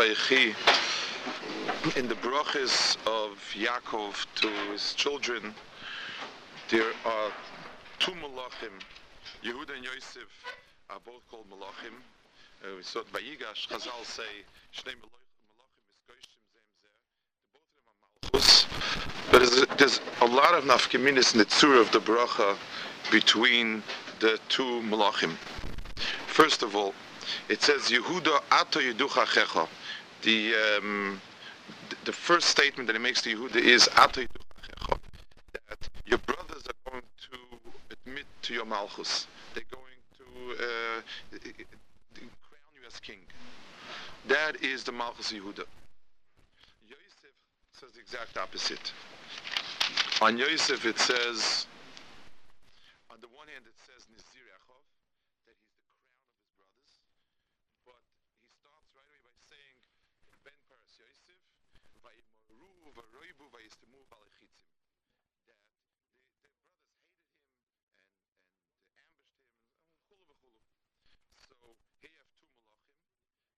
Vayechi, in the brachas of Yaakov to his children, there are two malachim. Yehuda and Yosef are both called malachim. Uh, we saw by Yigash. Chazal say, Shnei malachim is. Both of them are malchus. But there's, a lot of nafkeminis in the tzur of the bracha between the two malachim. First of all, it says Yehuda ato yeducha checha. The um, the first statement that he makes to Yehuda is. That your brothers are going to admit to your malchus. They're going to uh, crown you as king. That is the malchus Yehuda. Yosef says the exact opposite. On Yosef it says, on the one hand it says Nizir Yaakov, that he's the crown of his brothers, but he starts right away by saying, Ben Paras Yosef, Vayimoru, Varoibu, Vayistemu, Valechitzim. That the, the brothers hated him and, and ambushed him. So here you have two malachim.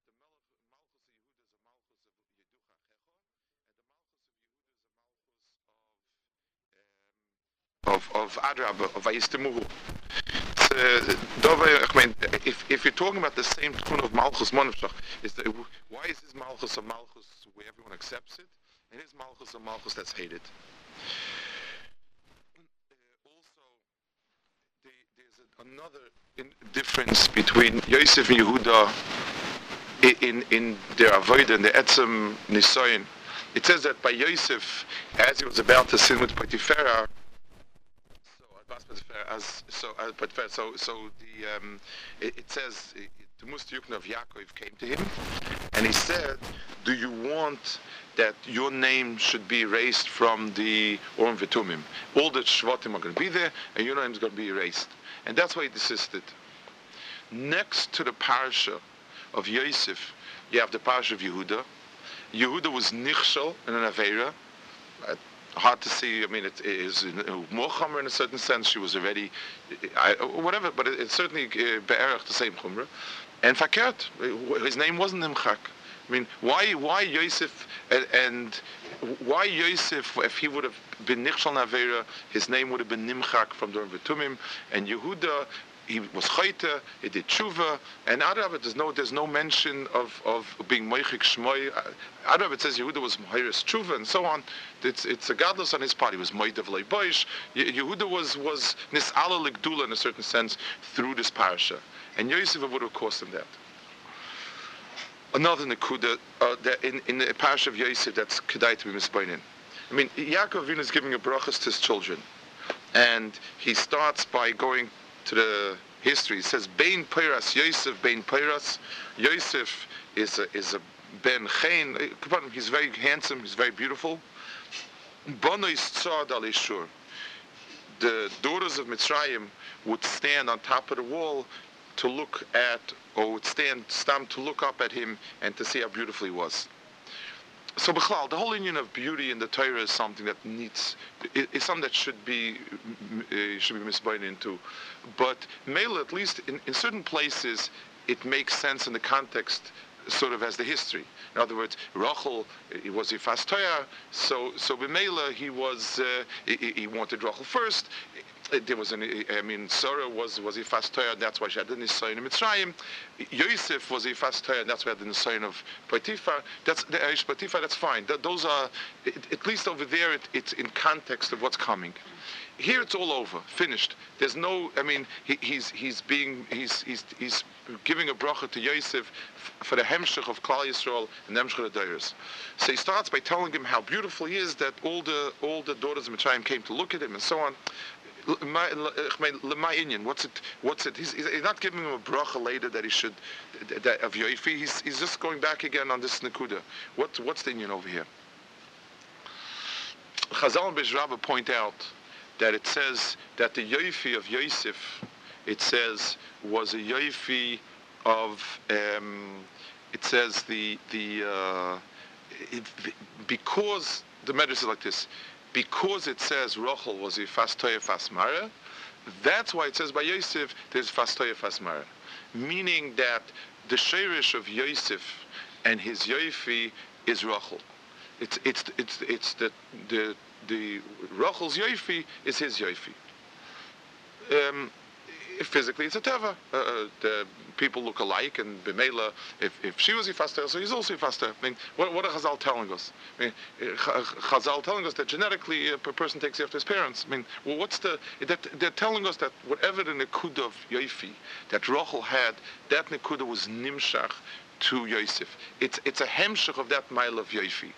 The Malchus of Yehuda is a Malchus of Yeducha Checha, and the Malchus of Yehuda is a Malchus of um, of of Adrab, of. Uh, I mean, if, if you're talking about the same tune of Malchus Monefshach, is the, why is this Malchus a Malchus where everyone accepts it, and his Malchus a Malchus that's hated? There's another in, difference between Yosef and Yehuda i- in, in their avoid and the Etzem Nisoyin. It says that by Yosef, as he was about to sin with Potiphera, as so uh, Potiphera, so so the um, it, it says the Mustayukna of Yaakov came to him, and he said, "Do you want that your name should be erased from the Orim Vitumim? All the Shvatim are going to be there, and your name is going to be erased." And that's why he desisted. Next to the parasha of Yosef, you have the parasha of Yehuda. Yehuda was nichshel in an avera. Uh, hard to see. I mean, it is more chomer in a certain sense. She was already, I, whatever, but it, it's certainly uh, be'erach the same chomer. And fakert, his name wasn't Nimchak. I mean, why why Yosef and, and why Yosef, if he would have been Nichshal Navera, his name would have been Nimchak from the Vitumim, and Yehuda, he was Chayte, he did Tshuva, and of there's no, there's no mention of, of being Moichik Shmoy. Of it says Yehuda was Moiris Tshuva, and so on. It's, it's a godless on his part. He was Moidev Leiboish. Yehuda was, was Nis'ala Ligdula in a certain sense through this parasha. And Yosef would have caused him that another Nakuda uh, that in, in the parish of Yosef that's Kedai to be misbainin. I mean, Yaakov is giving a brachas to his children, and he starts by going to the history. He says, "Bein Peiras Yosef, Bein Peiras." Yosef is a, is a ben Chain. He's very handsome. He's very beautiful. Bonois Tzad Alishur. The daughters of Mitzrayim would stand on top of the wall to look at, or would stand stam to look up at him and to see how beautiful he was. So, Bechlal, the whole union of beauty in the Torah is something that needs, is something that should be uh, should be misbought into. But male, at least in, in certain places, it makes sense in the context sort of as the history. In other words, Rachel he was a fast Torah, so so Bimela he was uh, he, he wanted Rachel first. There was an, I mean, Sarah was was and that's why she had the Nisayon in Mitzrayim. Yosef was and that's why the Nisayon of Potiphar. That's the Aish Potiphar. That's fine. Those are at least over there. It, it's in context of what's coming. Here it's all over, finished. There's no, I mean, he, he's he's being he's he's he's giving a bracha to Yosef for the hemshech of Klal Yisrael and the hemshech of the Deiros. So he starts by telling him how beautiful he is, that all the all the daughters of Mitzrayim came to look at him and so on. my uh, what's it? What's it? He's, he's not giving him a bracha later that he should that, of yoifi. He's, he's just going back again on this nakuda. What what's the Indian over here? Chazal and Bezraba point out that it says that the yoifi of Yosef, it says was a yoifi of. Um, it says the the uh, it, because the medicine is like this because it says Rochel was a fastoya fasmara, that's why it says by Yosef there's fastoya fasmara, meaning that the shirish of Yosef and his yoifi is Rochel. It's it's it's it's the the the Rochel's yoifi is his yoifi. Um, physically it's a teva. Uh, uh, the people look alike, and b'meila, if, if she was faster, so he's also faster. I mean, what, what are Chazal telling us? I mean, Chazal telling us that genetically a person takes after his parents. I mean, well, what's the? That, they're telling us that whatever the nekuda of Yoifi that Rachel had, that nekuda was nimshach to Yosef. It's it's a hemshach of that mile of Yoifi.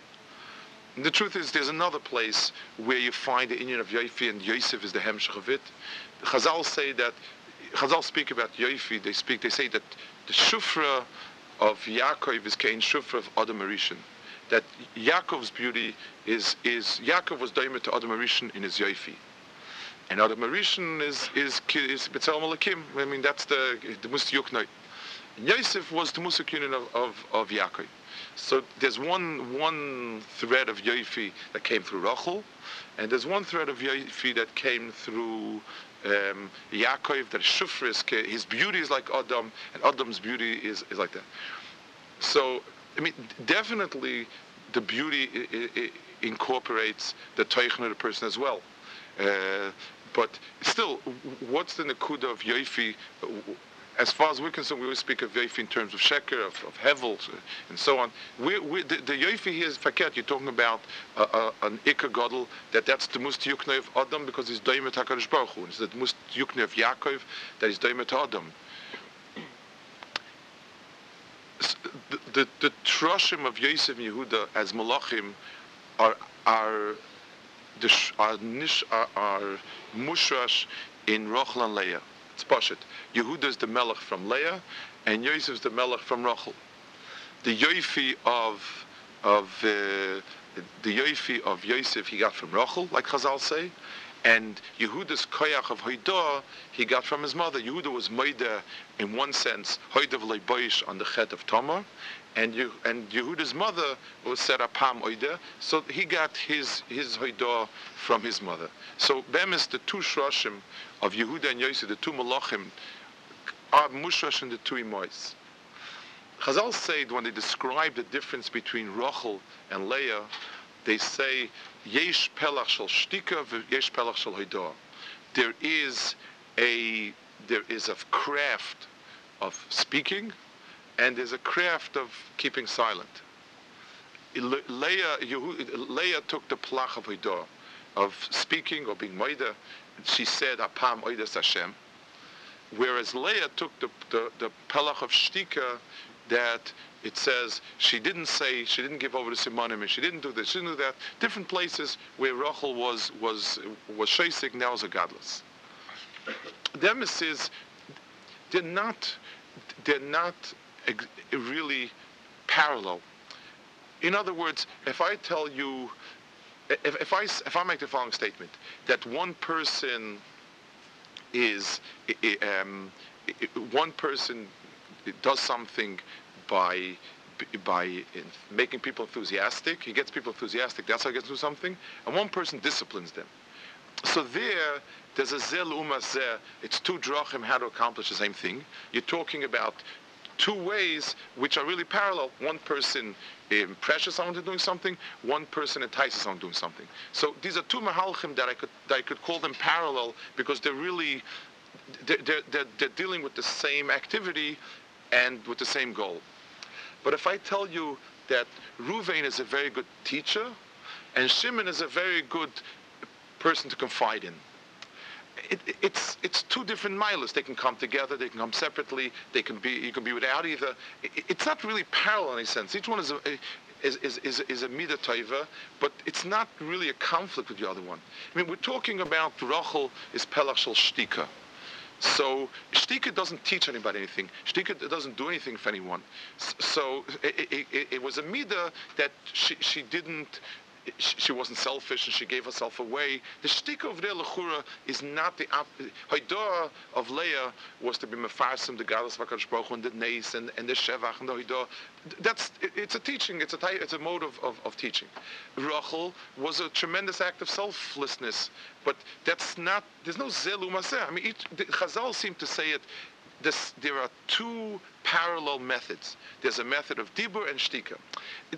The truth is, there's another place where you find the Indian of Yoifi, and Yosef is the hemshach of it. Chazal say that Chazal speak about Yoifi, they speak, they say that the Shufra of Yaakov is Cain Shufra of Adam Arishan. That Yaakov's beauty is, is Yaakov was daimah to Adam Arishan in his Yoifi. And Adam Arishan is, is, is B'tzel Malakim. I mean, that's the, the Mus Yuknoi. Yosef was the Musakunin of, of, of Yaakov. So there's one one thread of Yoifi that came through Rachel, and there's one thread of Yoifi that came through um, Yaakov, that Shufris, his beauty is like Adam, and Adam's beauty is, is like that. So, I mean, definitely the beauty incorporates the Teichner the person as well. Uh, but still, what's the Nakuda of Yoifi? As far as we're concerned, we always speak of Yoifi in terms of Sheker, of, of Hevel, and so on. We, we, the, the Yoifi here is Faket. You're talking about uh, uh, an Iker Godel, that that's the Must Yukne of Adam because he's Doimet HaKadosh Baruch Hu. It's the Must Yukne of Yaakov that is Doimet Adam. The, the, the Troshim of Yosef and Yehuda as Malachim are, are, the, are, nish, are, are mushrash in Rochel and Leah. It's Pashat. Yehuda is the Melech from Leah, and Yosef's the Melech from Rachel. The Yoifi of of uh, the Yoifi of Yosef he got from Rachel, like Chazal say, and Yehuda's koyach of Hoidah he got from his mother. Yehuda was Moida in one sense, Hoidah v'leiboish on the chet of Tamar, and you and Yehuda's mother was set Pam Oida, so he got his his Hoidah from his mother. So them is the two shroshim of Yehuda and Yosef, the two malachim, are mushrash and the two imois. Chazal said when they describe the difference between Rachel and Leah, they say yesh pelach shel shtika yesh pelach shel hoidah. There is a there is a craft of speaking, and there's a craft of keeping silent. Leah, Leah took the plach of hoidah, of speaking or being moida. She said, "Apam oidas Hashem." Whereas Leah took the, the, the pelach of shtika that it says she didn't say, she didn't give over to Simonim, she didn't do this, she didn't do that. Different places where Rachel was was was shesik, now is a godless. The emissaries, they're not, they're not really parallel. In other words, if I tell you, if, if I if I make the following statement that one person is um, one person does something by by making people enthusiastic. He gets people enthusiastic. That's how he gets to do something. And one person disciplines them. So there, there's a zel umas It's two drachim how to accomplish the same thing. You're talking about two ways which are really parallel. One person um, pressures someone to doing something. One person entices someone doing something. So these are two mahalchim that I could that I could call them parallel because they're really they're, they're, they're dealing with the same activity and with the same goal. But if I tell you that Ruvain is a very good teacher and Shimon is a very good person to confide in, it, it's it's two different miles. They can come together. They can come separately. They can be you can be without either. It, it's not really parallel in any sense. Each one is a, is, is, is, a midah taiva, but it's not really a conflict with the other one. I mean, we're talking about Rachel is pelach shel shtika. So shtika doesn't teach anybody anything. Shtika doesn't do anything for anyone. So it, it, it, was a midah that she, she didn't she wasn't selfish and she gave herself away. The shtika of there lechura is not the haidah of Leah was to be mefarsim the gadol v'kadosh baruch and the neis and, and the shevach and the haidah. That's it, it's a teaching. It's a type, it's a mode of, of, of teaching. Rachel was a tremendous act of selflessness, but that's not. There's no zelu I mean, each, Chazal seem to say it this, there are two parallel methods. There's a method of dibur and shtika.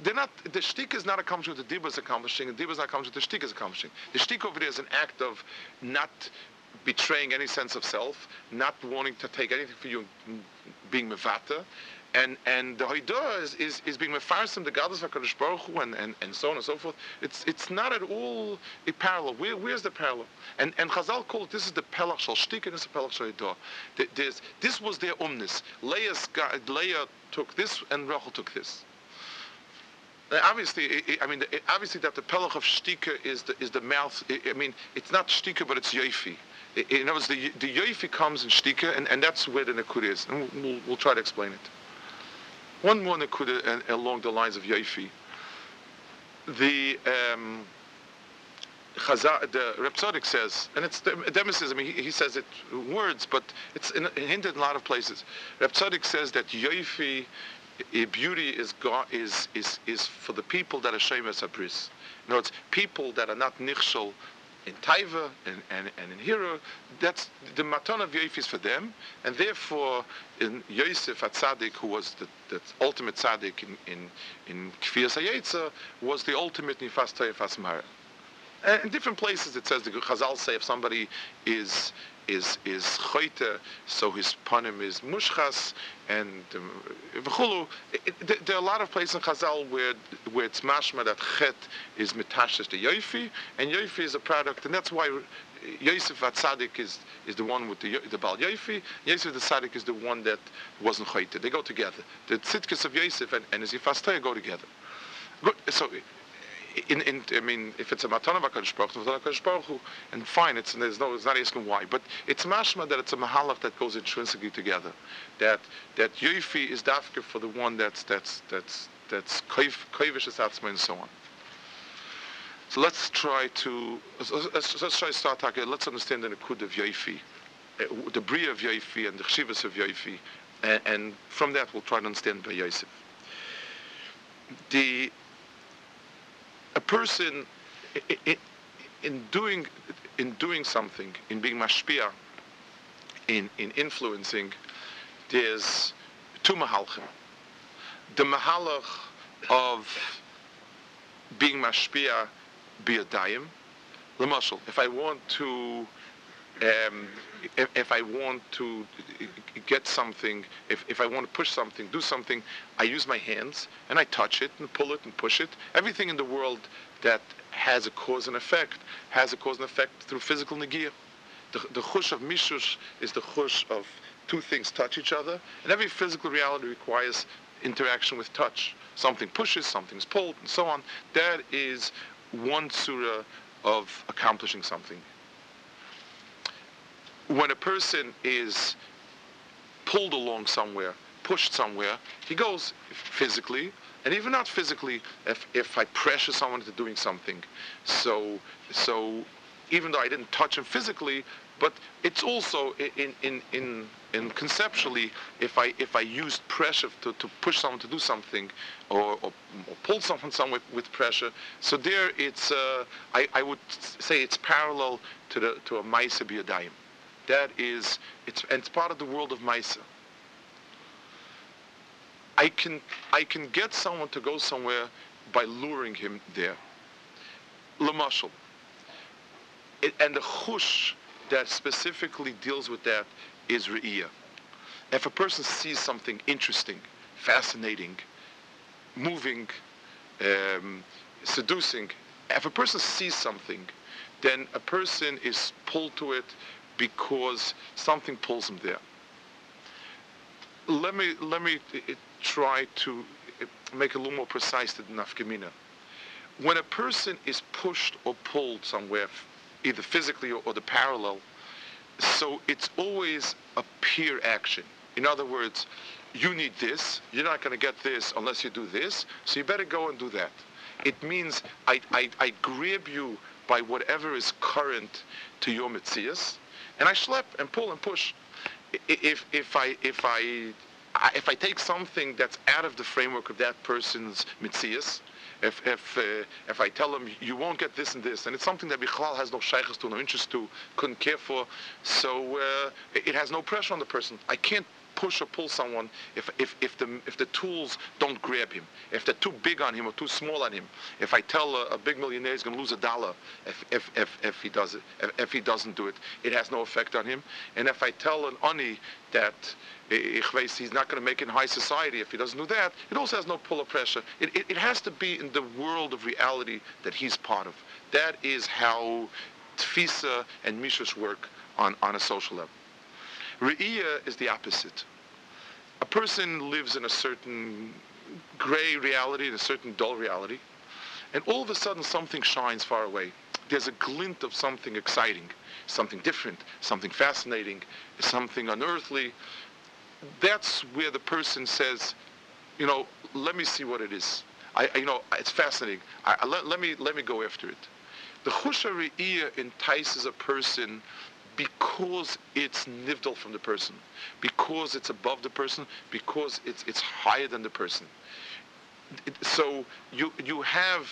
They're not, the shtika is not accomplishing what the dibur is accomplishing, and dibur is not accomplishing what the shtika is accomplishing. The shtika over there is an act of not betraying any sense of self, not wanting to take anything for you, being mevata, and and the Haidah is, is, is being mefarsim the Gadol Hakadosh Baruch Hu and, and, and so on and so forth. It's it's not at all a parallel. Where, where's the parallel? And and Chazal called it this is the pelach shal shtik and this is the pelach shal Haidah. This this was their umnis. Leah's Leah took this and Rachel took this. Obviously, I mean, obviously that the pelach of shtika is the is the mouth. I mean, it's not shtika, but it's yoifi. In other words, the the yoifi comes in shtika, and, and that's where the nekud is. And we'll, we'll try to explain it. One more nekuda uh, along the lines of Yoifi. The um, the Reb says, and it's Demis I mean, he, he, says it words, but it's in, hinted in a lot of places. Reb says that Yoifi, beauty is, is, is, is for the people that are Shemes Abris. In other words, people that are not Nichshol in Taiva and, and, and in Hira, that's the Matan of Yoif is for them, and therefore in Yosef at Tzaddik, who was the, the ultimate Tzaddik in in in Kfir was the ultimate Nifas Tayefas Mara. And in different places it says the Chazal say if somebody is is is choite, so his panim is mushchas, and um, there are a lot of places in Chazal where where it's mashma that chet is mitashes to yoifi, and yoifi is a product, and that's why Yosef Atzadik is is the one with the the Bal Yofi. Yosef the Tzadik is the one that wasn't choite. They go together. The tzitkas of Yosef and, and his Ifastaya go together. Good. So in, in, I mean, if it's a matana v'kadosh baruch hu, and fine, it's there's no, it's not asking why, but it's mashma that it's a mahalach that goes intrinsically together, that that yoifi is dafka for the one that's that's that's that's koivish atzma and so on. So let's try to let's, let's try to start talking. Let's understand the nikud of uh, the bria of and the chshivas of yoifi, and, and, from that we'll try to understand by Yosef. The a person in doing in doing something, in being mashpia, in in influencing, there's two mahalchim. The mahalach of being mashpia biyadayim, lemashal. If I want to um, if, if, I want to get something, if, if I want to push something, do something, I use my hands and I touch it and pull it and push it. Everything in the world that has a cause and effect has a cause and effect through physical negia. The, the chush of mishush is the chush of two things touch each other, and every physical reality requires interaction with touch. Something pushes, something's pulled, and so on. That is one surah of accomplishing something when a person is pulled along somewhere, pushed somewhere, he goes physically, and even not physically, if, if I pressure someone into doing something. So, so even though I didn't touch him physically, but it's also in, in, in, in conceptually, if I, if I used pressure to, to push someone to do something or, or, or pull someone somewhere with pressure, so there it's, uh, I, I would say it's parallel to, the, to a Maisa Biyadayim. That is, it's, it's part of the world of Maisa. I can, I can get someone to go somewhere by luring him there. Lamashal. And the chush that specifically deals with that is re'iyah. If a person sees something interesting, fascinating, moving, um, seducing, if a person sees something, then a person is pulled to it because something pulls him there. Let me let me uh, uh, try to uh, make it a little more precise than nafkamina. When a person is pushed or pulled somewhere, either physically or, or the parallel, so it's always a peer action. In other words, you need this. You're not going to get this unless you do this. So you better go and do that. It means I, I, I grab you by whatever is current to your mitzias, and I schlep and pull and push. If, if, I, if, I, if I take something that's out of the framework of that person's mitzias, if if uh, if I tell them you won't get this and this, and it's something that Bichlal has no shaykhs to, no interest to, couldn't care for, so uh, it has no pressure on the person. I can't push or pull someone if, if, if, the, if the tools don't grab him, if they're too big on him or too small on him. If I tell a, a big millionaire he's going to lose a dollar if, if, if, if, he does it, if, if, he doesn't do it, it has no effect on him. And if I tell an ani that eh, eh, he's not going to make it in high society if he doesn't do that, it also has no pull or pressure. It, it, it has to be in the world of reality that he's part of. That is how tfisa and mishus work on, on a social level. Re'iyah is the opposite. A person lives in a certain gray reality, in a certain dull reality, and all of a sudden something shines far away. There's a glint of something exciting, something different, something fascinating, something unearthly. That's where the person says, you know, let me see what it is. I, you know, it's fascinating. I, I, let, let, me let me go after it. The chusha re'ia entices a person because it's nivdal from the person, because it's above the person, because it's it's higher than the person. It, so you you have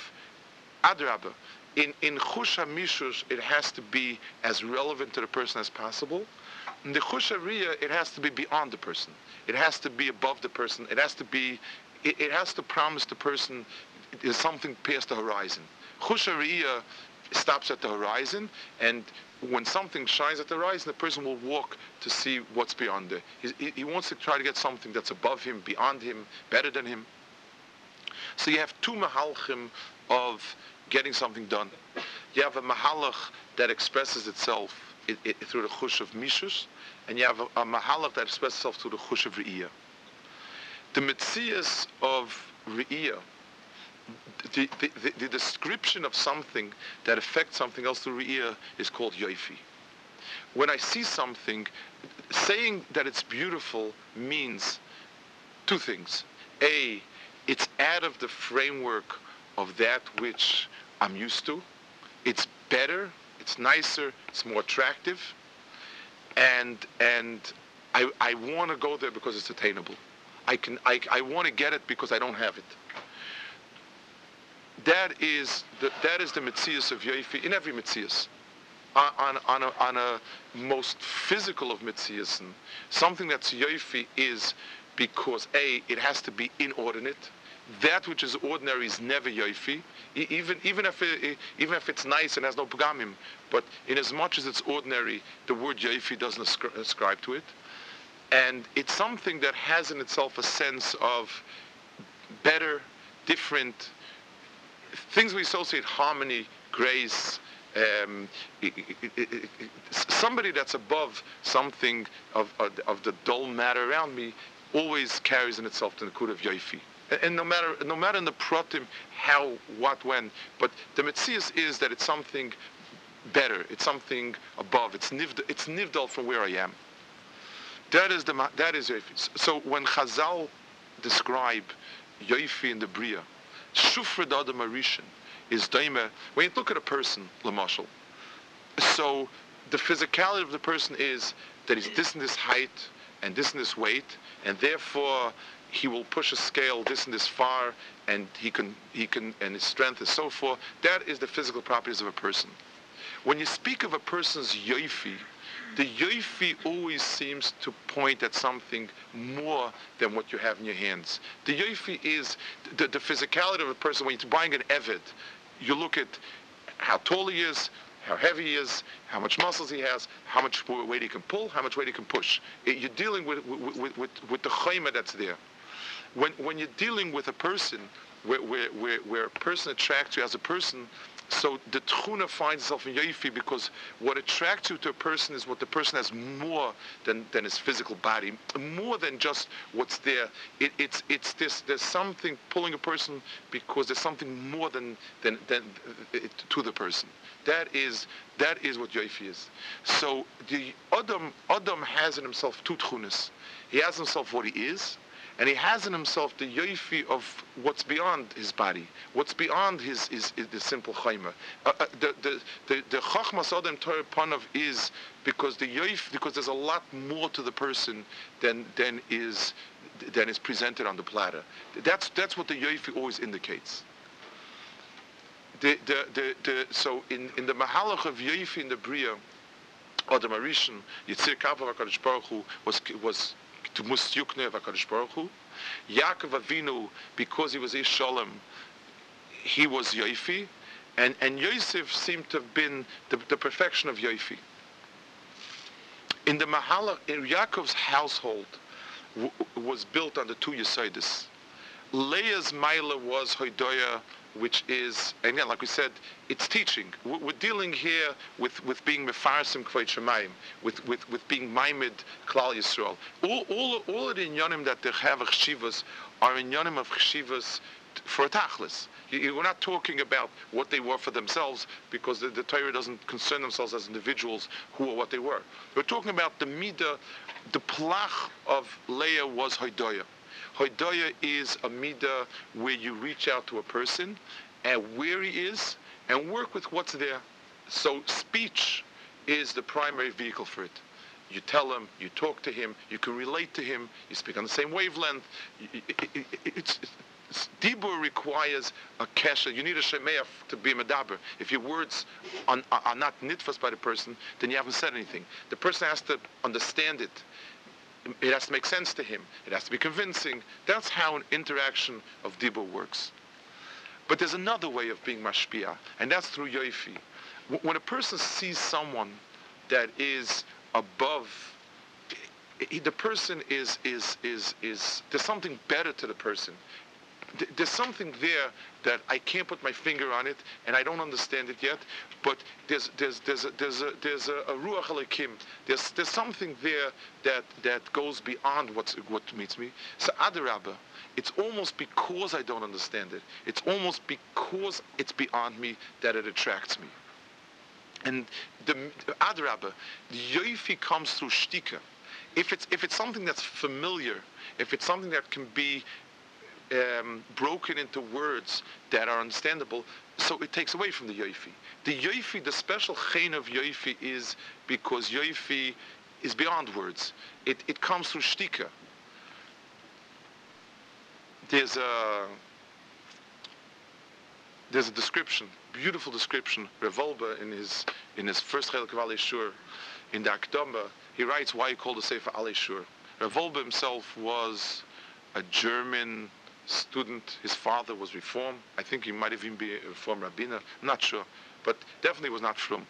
adraba. In in chusha mishus, it has to be as relevant to the person as possible. In the chusha riyah, it has to be beyond the person. It has to be above the person. It has to be. It, it has to promise the person something past the horizon. Chusha riyah stops at the horizon, and when something shines at the horizon, the person will walk to see what's beyond it. He, he wants to try to get something that's above him, beyond him, better than him. So you have two mahalchim of getting something done. You have a mahalach that expresses itself it, it, through the chush of mishus, and you have a, a mahalach that expresses itself through the chush of re'iyah. The mitzias of re'iyah the, the, the, description of something that affects something else through ear is called yoifi. When I see something, saying that it's beautiful means two things. A, it's out of the framework of that which I'm used to. It's better, it's nicer, it's more attractive, and and I, I want to go there because it's attainable. I can I, I want to get it because I don't have it that is the, that is the mitzias of Yoifi in every mitzias. On, on, a, on a most physical of mitzias, something that's Yoifi is because A, it has to be inordinate. That which is ordinary is never Yoifi, even, even, if even if it's nice and has no pagamim. But in as much as it's ordinary, the word Yoifi doesn't ascri- ascribe to it. And it's something that has in itself a sense of better, different, things we associate harmony, grace, um, somebody that's above something of, of, of, the dull matter around me always carries in itself the Nakud of Yoifi. And, no matter no matter in the protim how, what, when, but the Metzias is that it's something better, it's something above, it's nivd, it's nivdal from where I am. That is the that is Yoifi. So when Chazal describe Yoifi in the Bria, Shufra Adam Arishan is daima. When you look at a person, Lamashal, so the physicality of the person is that he's this and this height and this and this weight, and therefore he will push a scale this and this far, and he can he can and his strength is so forth. That is the physical properties of a person. When you speak of a person's yoifi, the yoifi always seems to point at something more than what you have in your hands. The yoifi is the, the physicality of a person. When you're buying an evid, you look at how tall he is, how heavy he is, how much muscles he has, how much weight he can pull, how much weight he can push. It, you're dealing with, with, with, with the chayma that's there. When, when you're dealing with a person where, where, where, where a person attracts you as a person, so the tchuna finds itself in yoifi because what attracts you to a person is what the person has more than, than his physical body, more than just what's there. It, it's it's this there's something pulling a person because there's something more than than, than uh, to the person. That is that is what yoifi is. So the Adam Adam has in himself two tchunas. He has himself what he is, and he has in himself the yoifi of what's beyond his body, what's beyond his, his, his the simple chayma. Uh, uh, the the the, the chachmas adam Torah panav is because the yoif because there's a lot more to the person than than is than is presented on the platter. That's that's what the yoifi always indicates. The, the, the, the, so in, in the mahalach of yoifi in the bria, Adam Arishan, Yitzir Kapav Baruch Hu was, was to Mus Yukne Vakadosh Baruch Hu. Yaakov Avinu, because he was Ish Shalom, he was Yoifi, and, and Yosef seemed to have been the, the perfection of Yoifi. In the Mahala, in Yaakov's household was built on the two Yesidis. Leah's Maila was Hoidoya which is, again, like we said, it's teaching. We're dealing here with, with being mefarsim kvayt shemayim, with, with, with being maimed klal Yisrael. All, all, all of the inyanim that they have chshivas are inyanim of chshivas for a tachlis. We're not talking about what they were for themselves because the, the Torah doesn't concern themselves as individuals who or what they were. We're talking about the midah, the plach of Leah was hoidoya. Hoidoya is a midah where you reach out to a person and where he is and work with what's there. So speech is the primary vehicle for it. You tell him, you talk to him, you can relate to him, you speak on the same wavelength. It's, it's, Dibur requires a kesha. You need a shemeah to be a medaber. If your words are, are not nitfas by the person, then you haven't said anything. The person has to understand it it has to make sense to him. It has to be convincing. That's how an interaction of Dibur works. But there's another way of being mashpia, and that's through yoifi. When a person sees someone that is above, the person is is is is there's something better to the person there's something there that I can't put my finger on it, and I don't understand it yet. But there's there's there's a, there's a there's a, a ruach halakim. There's there's something there that that goes beyond what's what meets me. So adarabba, it's almost because I don't understand it. It's almost because it's beyond me that it attracts me. And the adarabba, the yoifi comes through shtika. If it's if it's something that's familiar, if it's something that can be um, broken into words that are understandable, so it takes away from the yoifi. The yoifi, the special chain of yoifi is because yoifi is beyond words. It, it comes through shtika. There's a there's a description, beautiful description. Reb Wolbe in his in his first Chelik of Alei Shur, in the Akdamba, he writes why he called the Sefer Alei Shur. Reb Wolbe himself was a German student. His father was Reform. I think he might even be a Reform Rabbiner. Not sure. But definitely was not from.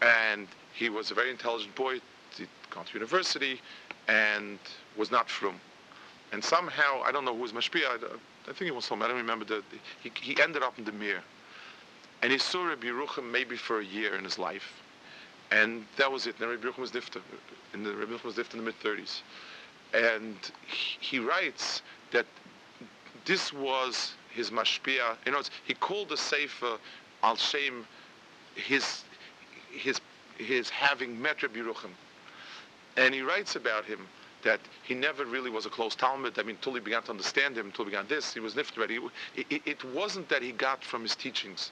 And he was a very intelligent boy. He'd gone to university and was not from. And somehow, I don't know who was Mashpia, I, I, think he was from, I don't remember. The, he, he ended up in the Mir. And he saw Rabbi Yerucham maybe for a year in his life. And that was it. And Rabbi Yerucham was Difta. And Rabbi Yerucham was Difta in the mid-30s. And he, he writes that this was his mashpia. You know, he called the sefer al shem his his his having met Rabbi Yerucham. and he writes about him that he never really was a close Talmud. I mean, until he began to understand him, until he began this, he was nifter. It, it, it wasn't that he got from his teachings,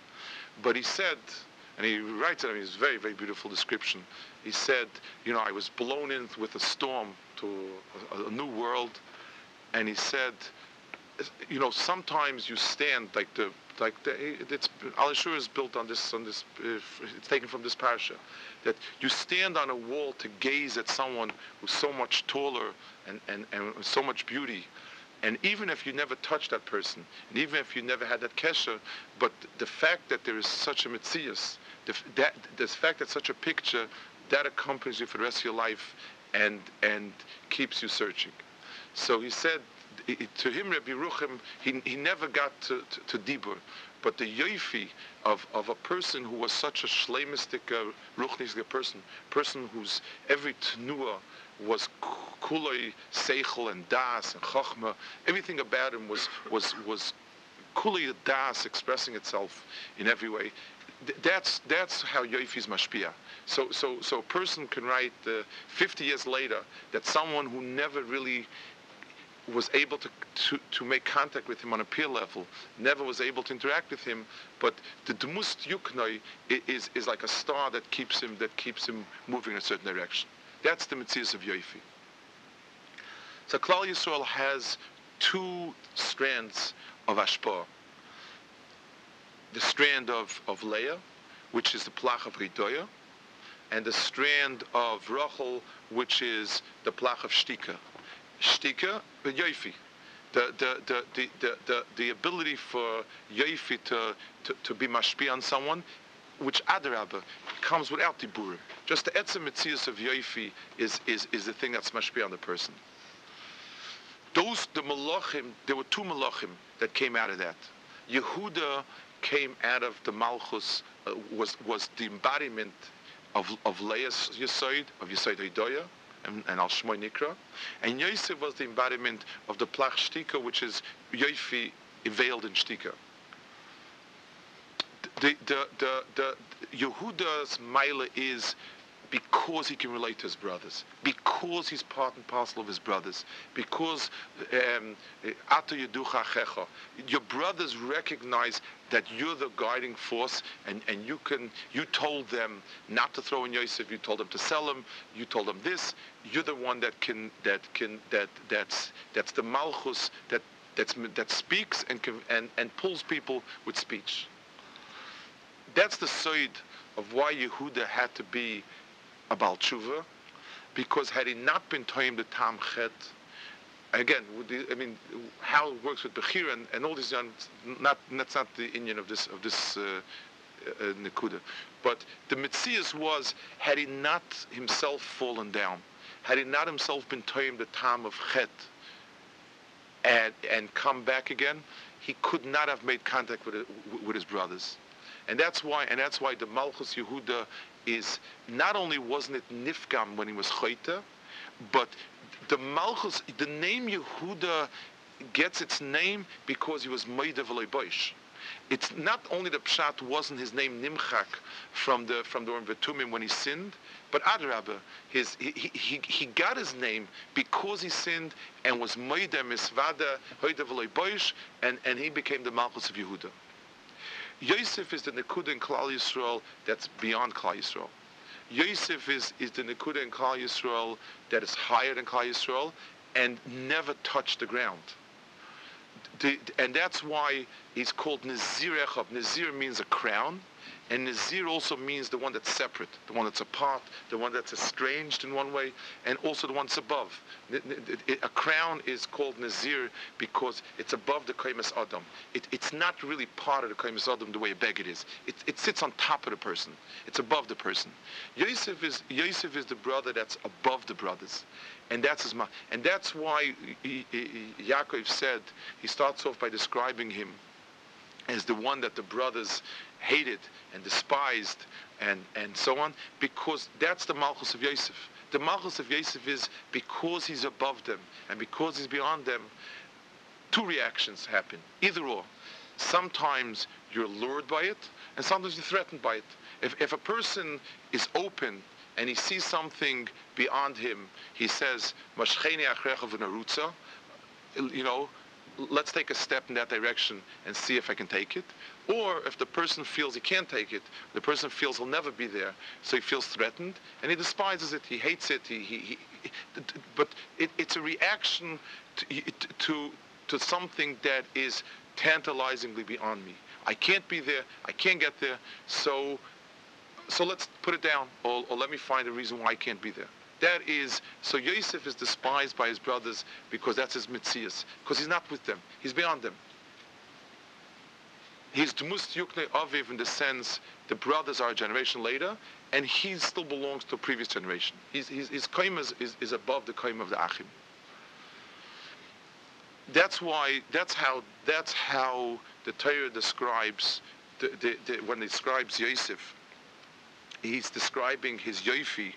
but he said, and he writes it. I mean, it's a very, very beautiful description. He said, you know, I was blown in with a storm to a, a new world, and he said you know, sometimes you stand like the like the it's Alei Shur is built on this on this uh, it's taken from this parasha that you stand on a wall to gaze at someone who's so much taller and, and, and so much beauty. And even if you never touched that person and even if you never had that kesha but the fact that there is such a mitzias the, that the fact that such a picture that accompanies you for the rest of your life and and keeps you searching. So he said to him, Rabbi Yerucham, he, he never got to, to, to Dibur. But the yoifi of, of a person who was such a shlemistic, uh, person, person whose every tnua was kuloi, seichel, and das, and chachma, everything about him was, was, was kuloi das expressing itself in every way. that's, that's how yoifi is mashpia. So, so, so a person can write uh, 50 years later that someone who never really was able to, to, to make contact with him on a peer level, never was able to interact with him, but the Dmust Yuknoi is, is like a star that keeps him that keeps him moving in a certain direction. That's the Mitzvah of Yoifi. So Klal Yisrael has two strands of Ashpa. The strand of, of Leah, which is the plach of Ridoya, and the strand of Rochel, which is the plach of Shtika shtika but yoifi. The, the, the, the, the, the, the ability for yoifi to, to, to be mashpi on someone, which adarabba comes without diburim. Just the etzem mitzias of yoifi is, is, is the thing that's mashpi on the person. Those, the malachim, there were two malachim that came out of that. Yehuda came out of the malchus, uh, was, was the embodiment of, of Leah's Yisoid, of Yisoid Hidoyah, and, Al Shmoy Nikra. And Yosef was the embodiment of the Plach Shtika, which is Yoifi veiled in Shtika. The, the, the, the, Yehuda's Maila is because he can relate to his brothers, because he's part and parcel of his brothers, because um, your brothers recognize that you're the guiding force, and, and you can you told them not to throw in Yosef, you told them to sell him, you told them this. You're the one that can that can that that's that's the malchus that that's that speaks and and and pulls people with speech. That's the side of why Yehuda had to be a Baal Tshuva, because had he not been Toim the Tam Chet, again, I mean, how it works with Bechir and, and all these, not, that's not the Indian of this, of this uh, uh, Nikuda. But the Mitzias was, had he not himself fallen down, had he not himself been Toim the Tam of Chet, and, and come back again, he could not have made contact with, with his brothers. And that's why, and that's why the Malchus Yehuda is not only wasn't it Nifgam when he was Chayta, but the Malchus, the name Yehuda gets its name because he was Maida Boish. It's not only the Pshat wasn't his name Nimchak from the from the Vetumim when he sinned, but Adrabah, his he, he, he got his name because he sinned and was Maida Misvada Hoida Boish, and, and he became the Malchus of Yehuda. Yosef is the Nekuda in Klal Yisrael that's beyond Klal Yisrael. Yosef is, is the Nekuda in Klal Yisrael that is higher than Klal Yisrael and never touched the ground. The, and that's why he's called Nazir Echab. Nazir means a crown, and Nazir also means the one that's separate, the one that's apart, the one that's estranged in one way, and also the one that's above. A crown is called Nazir because it's above the Kaimas Adam. It, it's not really part of the Kaimas Adam the way a beggar is. It, it sits on top of the person. It's above the person. Yosef is, Yosef is the brother that's above the brothers. And that's his ma- And that's why Yaakov said, he starts off by describing him as the one that the brothers hated and despised and, and so on, because that's the Malchus of Yosef. The Malchus of Yosef is because he's above them and because he's beyond them, two reactions happen, either or. Sometimes you're lured by it, and sometimes you're threatened by it. If, if a person is open and he sees something beyond him, he says, you know, let's take a step in that direction and see if I can take it. Or if the person feels he can't take it, the person feels he'll never be there, so he feels threatened and he despises it, he hates it, he, he, he but it, it's a reaction to, to, to something that is tantalizingly beyond me. I can't be there, I can't get there, so, so let's put it down, or, or let me find a reason why I can't be there. That is, so Yosef is despised by his brothers because that's his mitzias, because he's not with them, he's beyond them. He's Dmus Yukne Aviv in the sense the brothers are a generation later, and he still belongs to a previous generation. He's, he's, his kaim is, is, is, above the kaim of the Achim. that's why that's how that's how the Torah describes the, the, the, when it describes Yosef. He's describing his yofi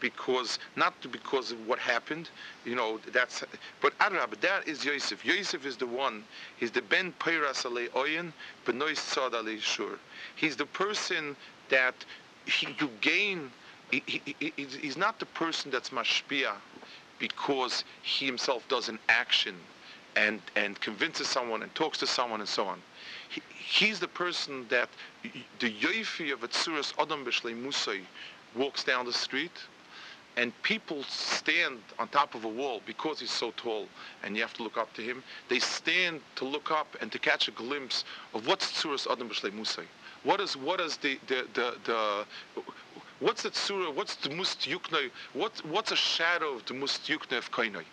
because not because of what happened, you know. That's but Arab, that is Yosef. Yosef is the one. He's the ben peiras ale oyen benois tzad ale shur. He's the person that he, you gain. He, he, he's not the person that's mashpia because he himself does an action and and convinces someone and talks to someone and so on. He, he's the person that the yoifi of Atsuras Adam Bishlei Musay walks down the street and people stand on top of a wall because he's so tall and you have to look up to him. They stand to look up and to catch a glimpse of what's Tsuras Adam B'Shlei Musay. What is what is the the the, the what's the tsura? What's the must yuknoi? What what's a shadow of the must yuknoi of kainoi?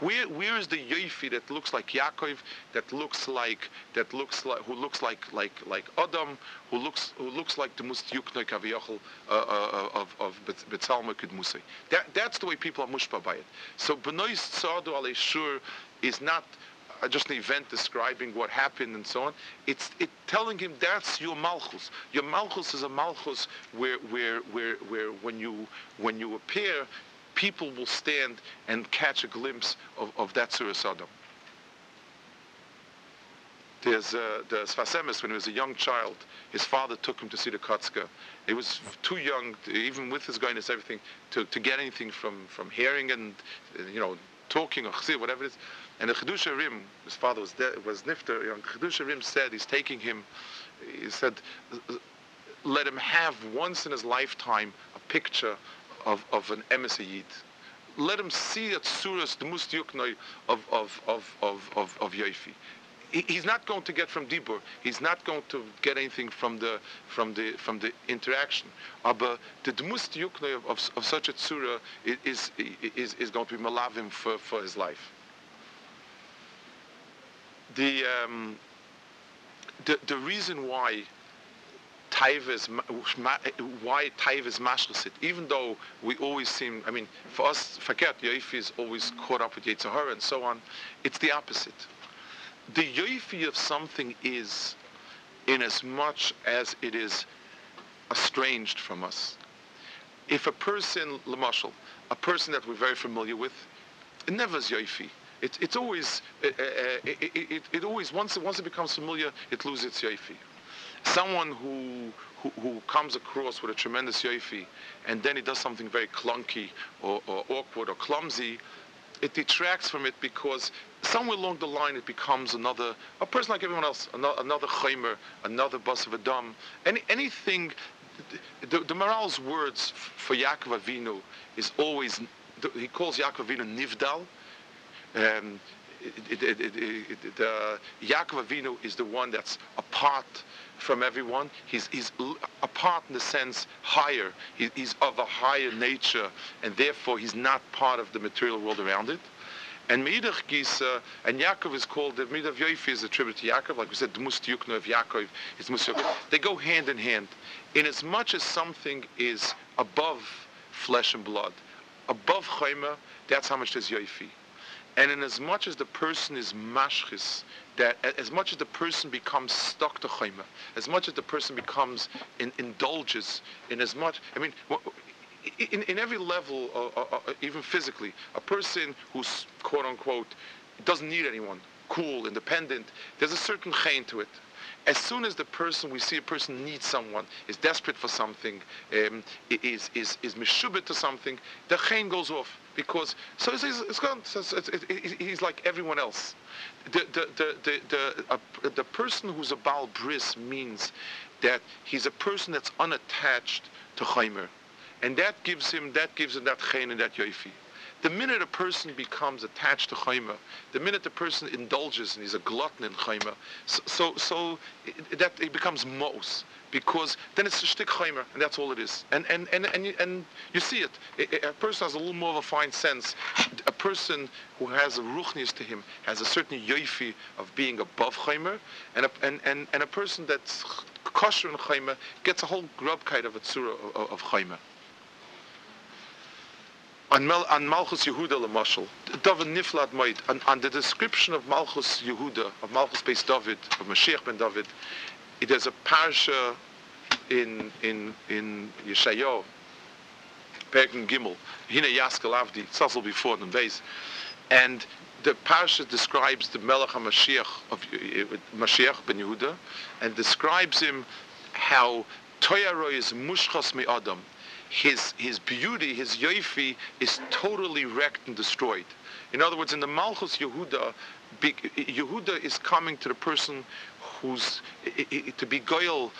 Where where is the yoifi that looks like Yaakov, that looks like that looks like who looks like like like Adam, who looks who looks like the must yuknoi kaviyachol uh, uh, of of Betzalma Kudmusay. That that's the way people are mushpa by it. So benois tzadu alei shur is not uh, just an event describing what happened and so on. It's it telling him that's your malchus. Your malchus is a malchus where where where where when you when you appear, people will stand and catch a glimpse of, of that Surah Sodom. There's uh, the Sfas Emes, when he was a young child, his father took him to see the Kotzker. He was too young, to, even with his guidance, everything, to, to get anything from, from hearing and, you know, talking or whatever it is. And the Chiddushei HaRim, his father was, de- was Nifter, young Chiddushei HaRim said, he's taking him, he said, let him have once in his lifetime a picture of, of an emissary Let him see at Suras the Mustyuknoi of, of, of, of, of, of he's not going to get from Dibur. He's not going to get anything from the from the from the interaction. But the Dmust of, of, of, such a tzura is, is, is going to be malavim for, for his life. The, um, the the reason why Taiva why Taiva is mashrasit, even though we always seem, I mean, for us, Faket Yoifi is always caught up with Yetzirah and so on, it's the opposite. The Yoifi of something is in as much as it is estranged from us. If a person, Lamashal, a person that we're very familiar with, it never is Yoifi. It, it's always, uh, uh, it, it, it, always, once, once it becomes familiar, it loses its Yoifi someone who, who, who, comes across with a tremendous yoifi and then he does something very clunky or, or, awkward or clumsy, it detracts from it because somewhere along the line it becomes another, a person like everyone else, another, another chaymer, another bus of a dam. Any, anything, the, the Maharal's words for Yaakov Avinu is always, he calls Yaakov Avinu Nivdal. Um, it, it, it, the Yaakov Avinu is the one that's apart from everyone. He's, he's apart in the sense higher. He, he's of a higher nature, and therefore he's not part of the material world around it. And Meidach Gisa, and Yaakov is called, the Midah Yoifi is a tribute to Yaakov, like we said, the Mustyukna of Yaakov is Mustyukna. They go hand in hand. In as much as something is above flesh and blood, above Chayma, that's how much there's Yoifi. And in as much as the person is mashchis, that as much as the person becomes stuck to chayma, as much as the person becomes in, indulges in as much, I mean, in, in every level, uh, uh, uh, even physically, a person who's quote unquote doesn't need anyone, cool, independent, there's a certain chain to it. As soon as the person, we see a person needs someone, is desperate for something, um, is, is, is mishubit to something, the chain goes off. Because, so it's gone, he's like everyone else. The, the, the, the, the, the person who's a Baal Bris means that he's a person that's unattached to Chaimer. And that gives him, that gives him that chain and that yoifi. The minute a person becomes attached to chayma, the minute the person indulges and he's a glutton in chayma, so, so, so it, that it becomes mos because then it's a shtik chaymer and that's all it is. And and and and, you, and you see it. A, a, person has a little more of a fine sense. A person who has a ruchnius to him has a certain yoifi of being above chaymer, and a, and, and and a person that's kosher in chaymer gets a whole grubkite of a tzura of, of chaymer. On, Mel, on Malchus Yehuda Lamashal, David Niflad Moed, on, on the description of Malchus Yehuda, of Malchus based David, of Mashiach ben David, it is a parsha in in in Yeshayahu, Perkin Gimel, Hine Yaskel Avdi, Tzazel before the base, and the parsha describes the Melech HaMashiach of Mashiach ben Yehuda, and describes him how Toyaro is mushchas mi Adam his, his beauty, his yoifi, is totally wrecked and destroyed. In other words, in the Malchus Yehuda, Yehuda is coming to the person who's to be goyal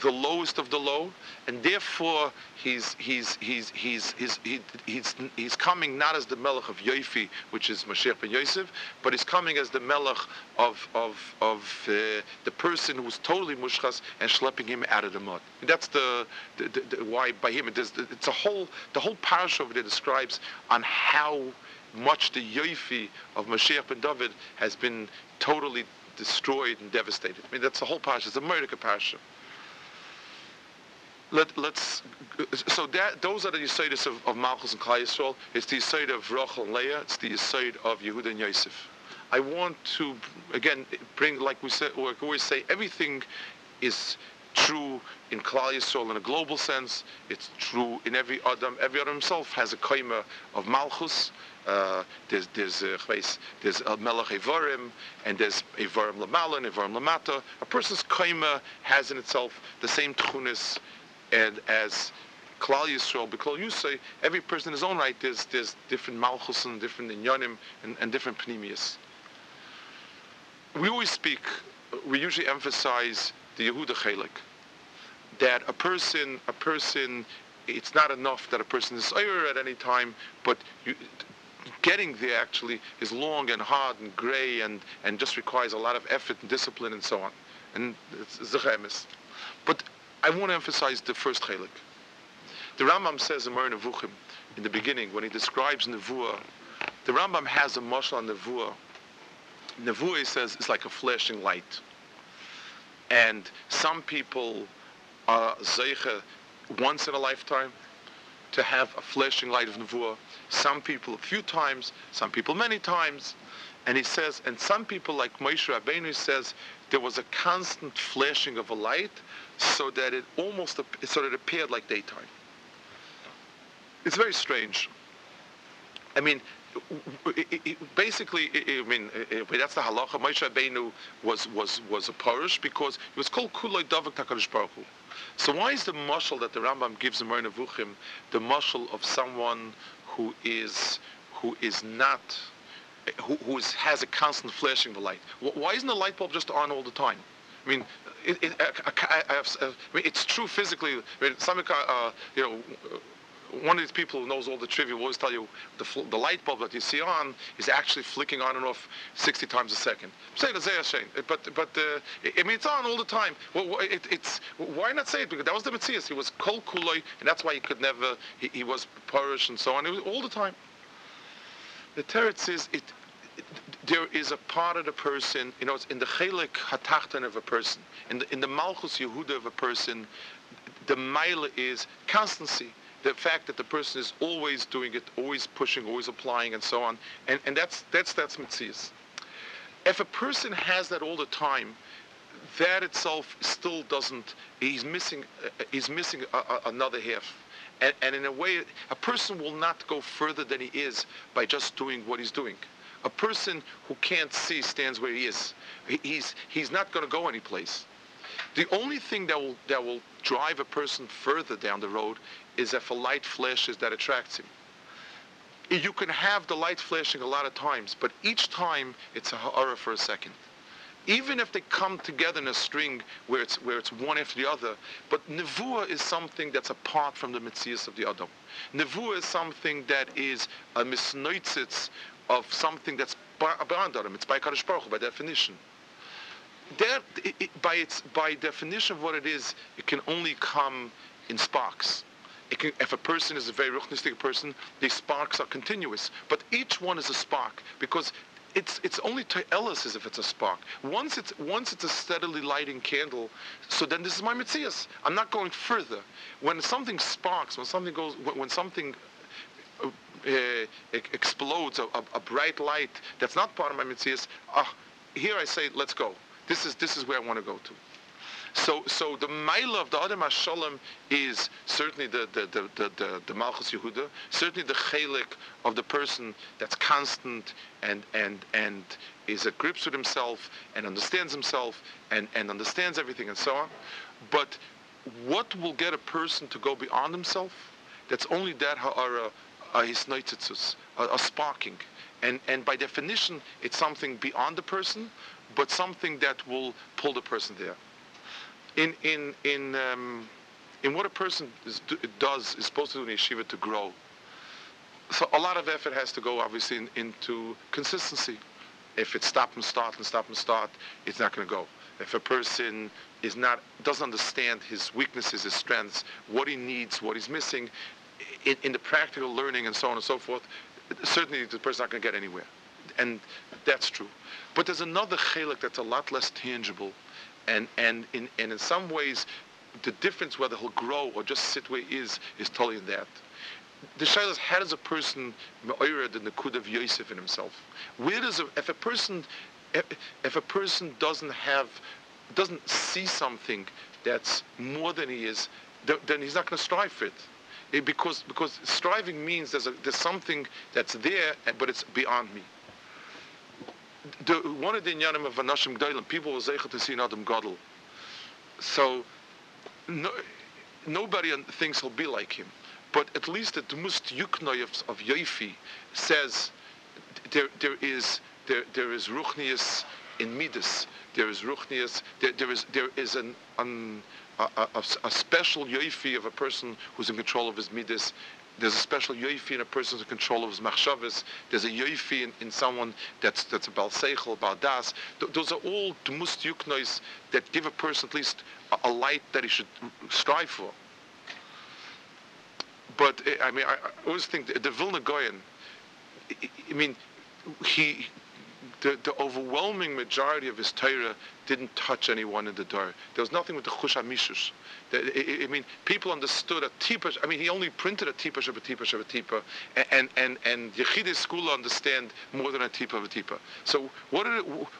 the lowest of the low, and therefore he's he's he's he's he's he's he's coming not as the melech of Yoifi, which is Mashiach ben Yosef, but he's coming as the melech of of of uh, the person who's totally mushchas and schlepping him out of the mud. And that's the, the, the, the why by him it is it's a whole the whole parish over there describes on how much the Yoifi of Mashiach ben David has been totally destroyed and devastated. I mean, that's the whole parsha. It's a murder parsha let, us so that those are the Yisaitis of, of Malchus and Klal Yisrael. It's the Yisaid of Rachel and Leah. It's the Yisaid of Yehuda and Yosef. I want to again bring, like we always say, everything is true in Klal Yisrael in a global sense. It's true in every Adam. Every Adam himself has a kaima of Malchus. Uh, there's there's uh, there's a Melech Evarim, and there's Evarim Lamala and Evarim Lamata. A person's kaima has in itself the same tchunis and as Klal Yisrael, B'Klal Yusay, every person in his own right, there's, there's different Malchus and different Inyanim and, and different Pneumius. We always speak, we usually emphasize the Yehuda Chelik, that a person, a person, it's not enough that a person is Ayr at any time, but you, getting there actually is long and hard and gray and, and just requires a lot of effort and discipline and so on. And it's Zechemis. But I want to emphasize the first chelik. The Rambam says in Nevuchim, in the beginning, when he describes Nevuah, the Rambam has a mashal on Nevuah. Nevuah, he says, is like a flashing light. And some people are zeicha once in a lifetime to have a flashing light of Nevuah. Some people a few times, some people many times. And he says, and some people like Moshe Rabbeinu says, there was a constant flashing of a light so that it almost so that it appeared like daytime. It's very strange. I mean, it, it, basically, it, I mean, that's the halacha. Moshe Rabbeinu was was was a parish because he was called Kuloi Davak Takarish Baruch So why is the mashal that the Rambam gives in Moreh Nevuchim the mashal of someone who is who is not who, who is, has a constant flashing of the light? Why isn't the light bulb just on all the time? I mean, it, it, I, I, I, mean, it's true physically. I mean, some, uh, you know, one of these people who knows all the trivia will always tell you the, the light bulb that you see on is actually flicking on and off 60 times a second. Say the but but uh, I mean it's on all the time. Well, it, it's why not say it because that was the Matthias. He was kol kuloi, and that's why he could never. He, he was parish and so on. It was all the time. The teretz is it there is a part of the person, you know, it's in the chelik hatachtan of a person, in the, in the malchus Yehuda of a person, the mile is constancy. The fact that the person is always doing it, always pushing, always applying, and so on, and and that's that's that's mitzias. If a person has that all the time, that itself still doesn't. He's missing. Uh, he's missing a, a, another half. And, and in a way, a person will not go further than he is by just doing what he's doing. A person who can't see stands where he is. He's, he's not going to go anyplace. The only thing that will, that will drive a person further down the road is if a light flashes that attracts him. You can have the light flashing a lot of times, but each time it's a ha'ara for a second. Even if they come together in a string where it's, where it's one after the other, but nevuah is something that's apart from the mitzias of the Adam. Nevuah is something that is a misnoitzitz of something that's beyond Adam. It's by Kadosh Baruch by definition. That, it, by its by definition of what it is, it can only come in sparks. Can, if a person is a very ruchnistic person, the sparks are continuous. But each one is a spark because it's it's only to Ellis as if it's a spark. Once it's once it's a steadily lighting candle, so then this is my mitzias. I'm not going further. When something sparks, when something goes, when, when something uh, uh, explodes a, a, a, bright light that's not part of my mitzvahs, ah, here I say, let's go. This is this is where I want to go to. So, so the mile of the Adam Hashalom is certainly the the, the, the, the, the Malchus Yehuda, certainly the chelik of the person that's constant and and and is at grips with himself and understands himself and, and understands everything and so on. But what will get a person to go beyond himself? That's only that ha'ara his a, a sparking. And, and by definition, it's something beyond the person, but something that will pull the person there. In, in, in, um, in what a person is, does is supposed to do in yeshiva to grow. So a lot of effort has to go, obviously, in, into consistency. If it's stop and start and stop and start, it's not going to go. If a person is not doesn't understand his weaknesses, his strengths, what he needs, what he's missing, in, in the practical learning and so on and so forth, certainly the person's not going to get anywhere. And that's true. But there's another chelik that's a lot less tangible, and and in and in some ways, the difference whether he'll grow or just sit where he is is totally in that. The shaila is how does a person me'oyer the nakud of Yosef in himself? Where does a, if a person if, if a person doesn't have doesn't see something that's more than he is, then he's not going to strive for it. it. because because striving means there's a, there's something that's there, but it's beyond me. The, one of the inyanim of Anashim Gdailim, people was able to see Adam Gadol. So no, nobody thinks he'll be like him. But at least the Must Yuknoy of, of Yoifi says there, there is there, there is ruchnius in midas. There is ruchnius. There, there is there is an, an a, a, a, special yoifi of a person who's in control of his midas. There's a special yoifi in a person who's in control of his machshavas. There's a yoifi in, in someone that's that's a balseichel, baldas. Th- those are all dmust yuknois that give a person at least a, a, light that he should strive for. But eh, I mean, I, I always think the, the Vilna Goyen. I, I mean, he the, the overwhelming majority of his Torah didn't touch anyone in the door. There was nothing with the Chush HaMishus. I mean, people understood a tipa. I mean, he only printed a tipa of a tipa of a tipa, and and and Yechidei school understand more than a tipa of a tipa. So what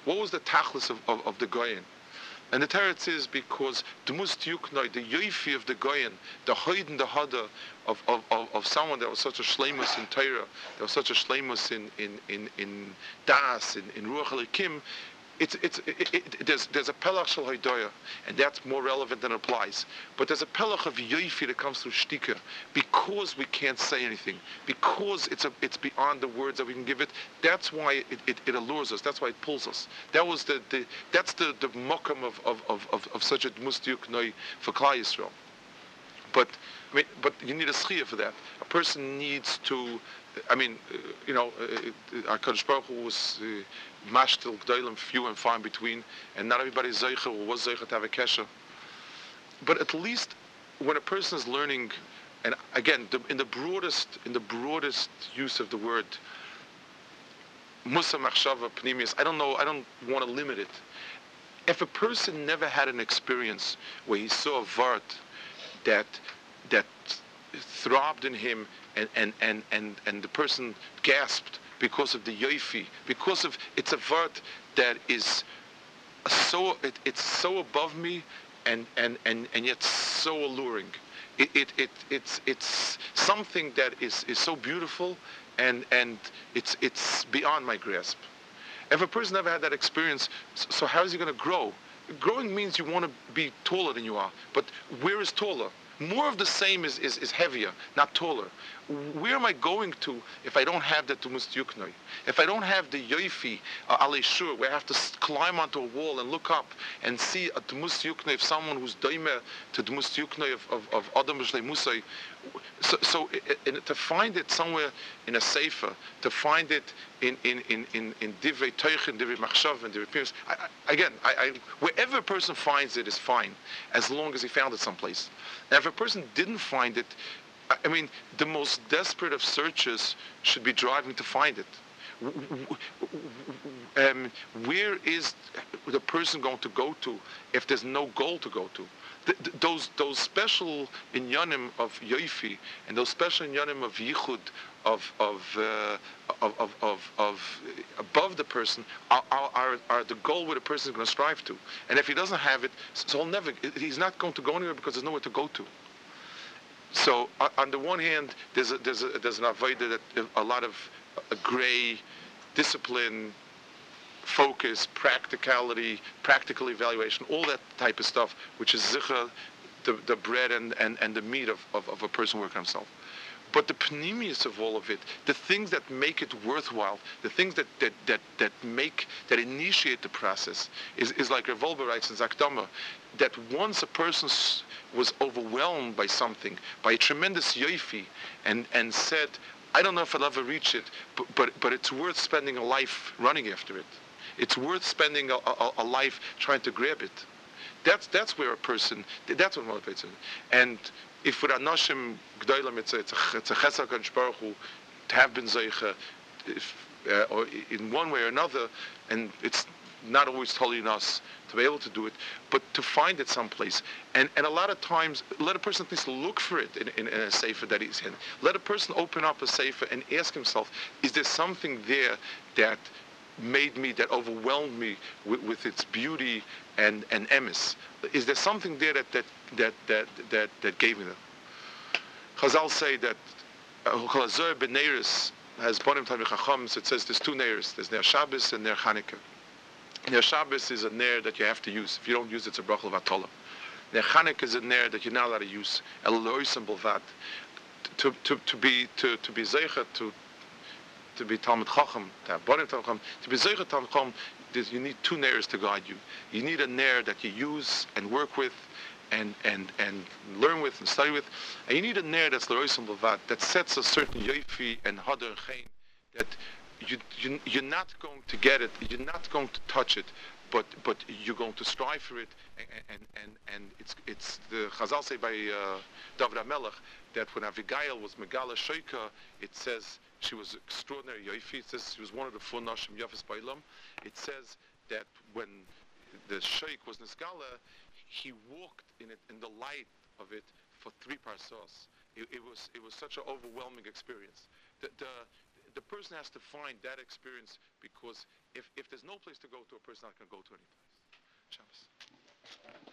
what was the tachlis of, of, of the Goyen? And the Teretz is because the Yuknoi, the Yoifi of the Goyen, the Hoiden, the Hada of, of, of, of, someone that was such a Shlemus in Torah, that was such a Shlemus in, in, in, in Das, in, in Ruach HaLekim, it's, it's, it, it, there's, there's a pelach shel haidoya, and that's more relevant than applies. But there's a pelach of yoifi that comes through shtika, because we can't say anything, because it's a, it's beyond the words that we can give it. That's why it, it, it allures us. That's why it pulls us. That was the, the that's the the mokam of, of, of, of, of such a mustiuk noi for Klal Yisrael. But I mean, but you need a schia for that. A person needs to. I mean, uh, you know, uh, Hakadosh Baruch Hu was uh, mashtil gdolim, few and far in between, and not everybody is or was zeicher to have a kesher. But at least when a person is learning, and again, the, in the broadest in the broadest use of the word, musa machshava pnimius. I don't know. I don't want to limit it. If a person never had an experience where he saw a vart that that throbbed in him and, and, and, and, and the person gasped because of the yoifi, because of it's a word that is so it, it's so above me and, and, and, and yet so alluring. It, it, it, it's, it's something that is, is so beautiful and, and it's, it's beyond my grasp. If a person never had that experience, so how is he going to grow? Growing means you want to be taller than you are, but where is taller? More of the same is, is, is heavier, not taller. Where am I going to if I don't have the Tumus Yuknoi? If I don't have the Yoifi, uh, Aleshur, where I have to climb onto a wall and look up and see a Tumus Yuknoi of someone who's Doimer to Tumus Yuknoi of, of, of Adam Musay. So, so to find it somewhere in a Sefer, to find it in in in in, in Divrei Teuchen, Divrei Machshav, and Divrei Pimus, again, I, I, wherever a person finds it is fine, as long as he found it someplace. Now, if a person didn't find it, I mean, the most desperate of searches should be driving to find it. Um, where is the person going to go to if there's no goal to go to? Th- th- those those special inyanim of yoifi and those special inyanim of yichud of of, uh, of, of, of, of above the person are, are, are the goal where the person is going to strive to. And if he doesn't have it, so he'll never. He's not going to go anywhere because there's nowhere to go to. So uh, on the one hand, there's a, there's a, there's an avodah that a lot of a gray discipline focus, practicality, practical evaluation, all that type of stuff, which is zicha, the, the bread and, and, and the meat of, of, of a person working on himself. But the panemius of all of it, the things that make it worthwhile, the things that, that, that, that make, that initiate the process, is, is like Reb Wolbe writes in Zakdama, that once a person was overwhelmed by something, by a tremendous yoifi, and, and said, I don't know if I'll ever reach it, but, but, but it's worth spending a life running after it. It's worth spending a, a, a life trying to grab it. That's that's where a person. That's what motivates him. And if with Anoshim Gdoilam, it's a it's a, it's a to have been Zeicha, if, uh, or in one way or another, and it's not always totally in us to be able to do it, but to find it someplace. And and a lot of times, let a person at least look for it in, in, in a sefer that he's in. Let a person open up a sefer and ask himself, is there something there that made me, that overwhelmed me with, with its beauty and, and emis? Is there something there that, that, that, that, that, that gave me that? Chazal say that uh, Chalazoy ben Neiris has Bonim Tamil Chachams, it says there's two Neiris, there's Ner Shabbos and Ner Chanukah. Ner Shabbos is a Ner that you have to use. If you don't use it, it's a Brachel Vatolah. Ner Chanukah is a Ner that you're not allowed to use. Eloisem Bolvat. To, to, to be to, to be zeicha to to be Talmud Chacham, to have Bonim Talmud Chacham, to be Zeicha Talmud Chacham, you need two nairs to guide you. You need a nair that you use and work with and, and, and learn with and study with. And you need a nair that's L'roisam Levat, that sets a certain yoifi and hadar chain, that you, you, you're not going to get it, you're not going to touch it, but but you're going to strive for it, and and and, it's it's the Chazal say by uh, David Amelech that when Avigail was Megala Shoika, it says she was extraordinary yoifi. It says she was one of the four nashim yafis bailam. It says that when the sheikh was Nisgala, he walked in it in the light of it for three parsos. It, it was it was such an overwhelming experience. The, the the person has to find that experience because if, if there's no place to go to, a person not going to go to any place. Shabbos.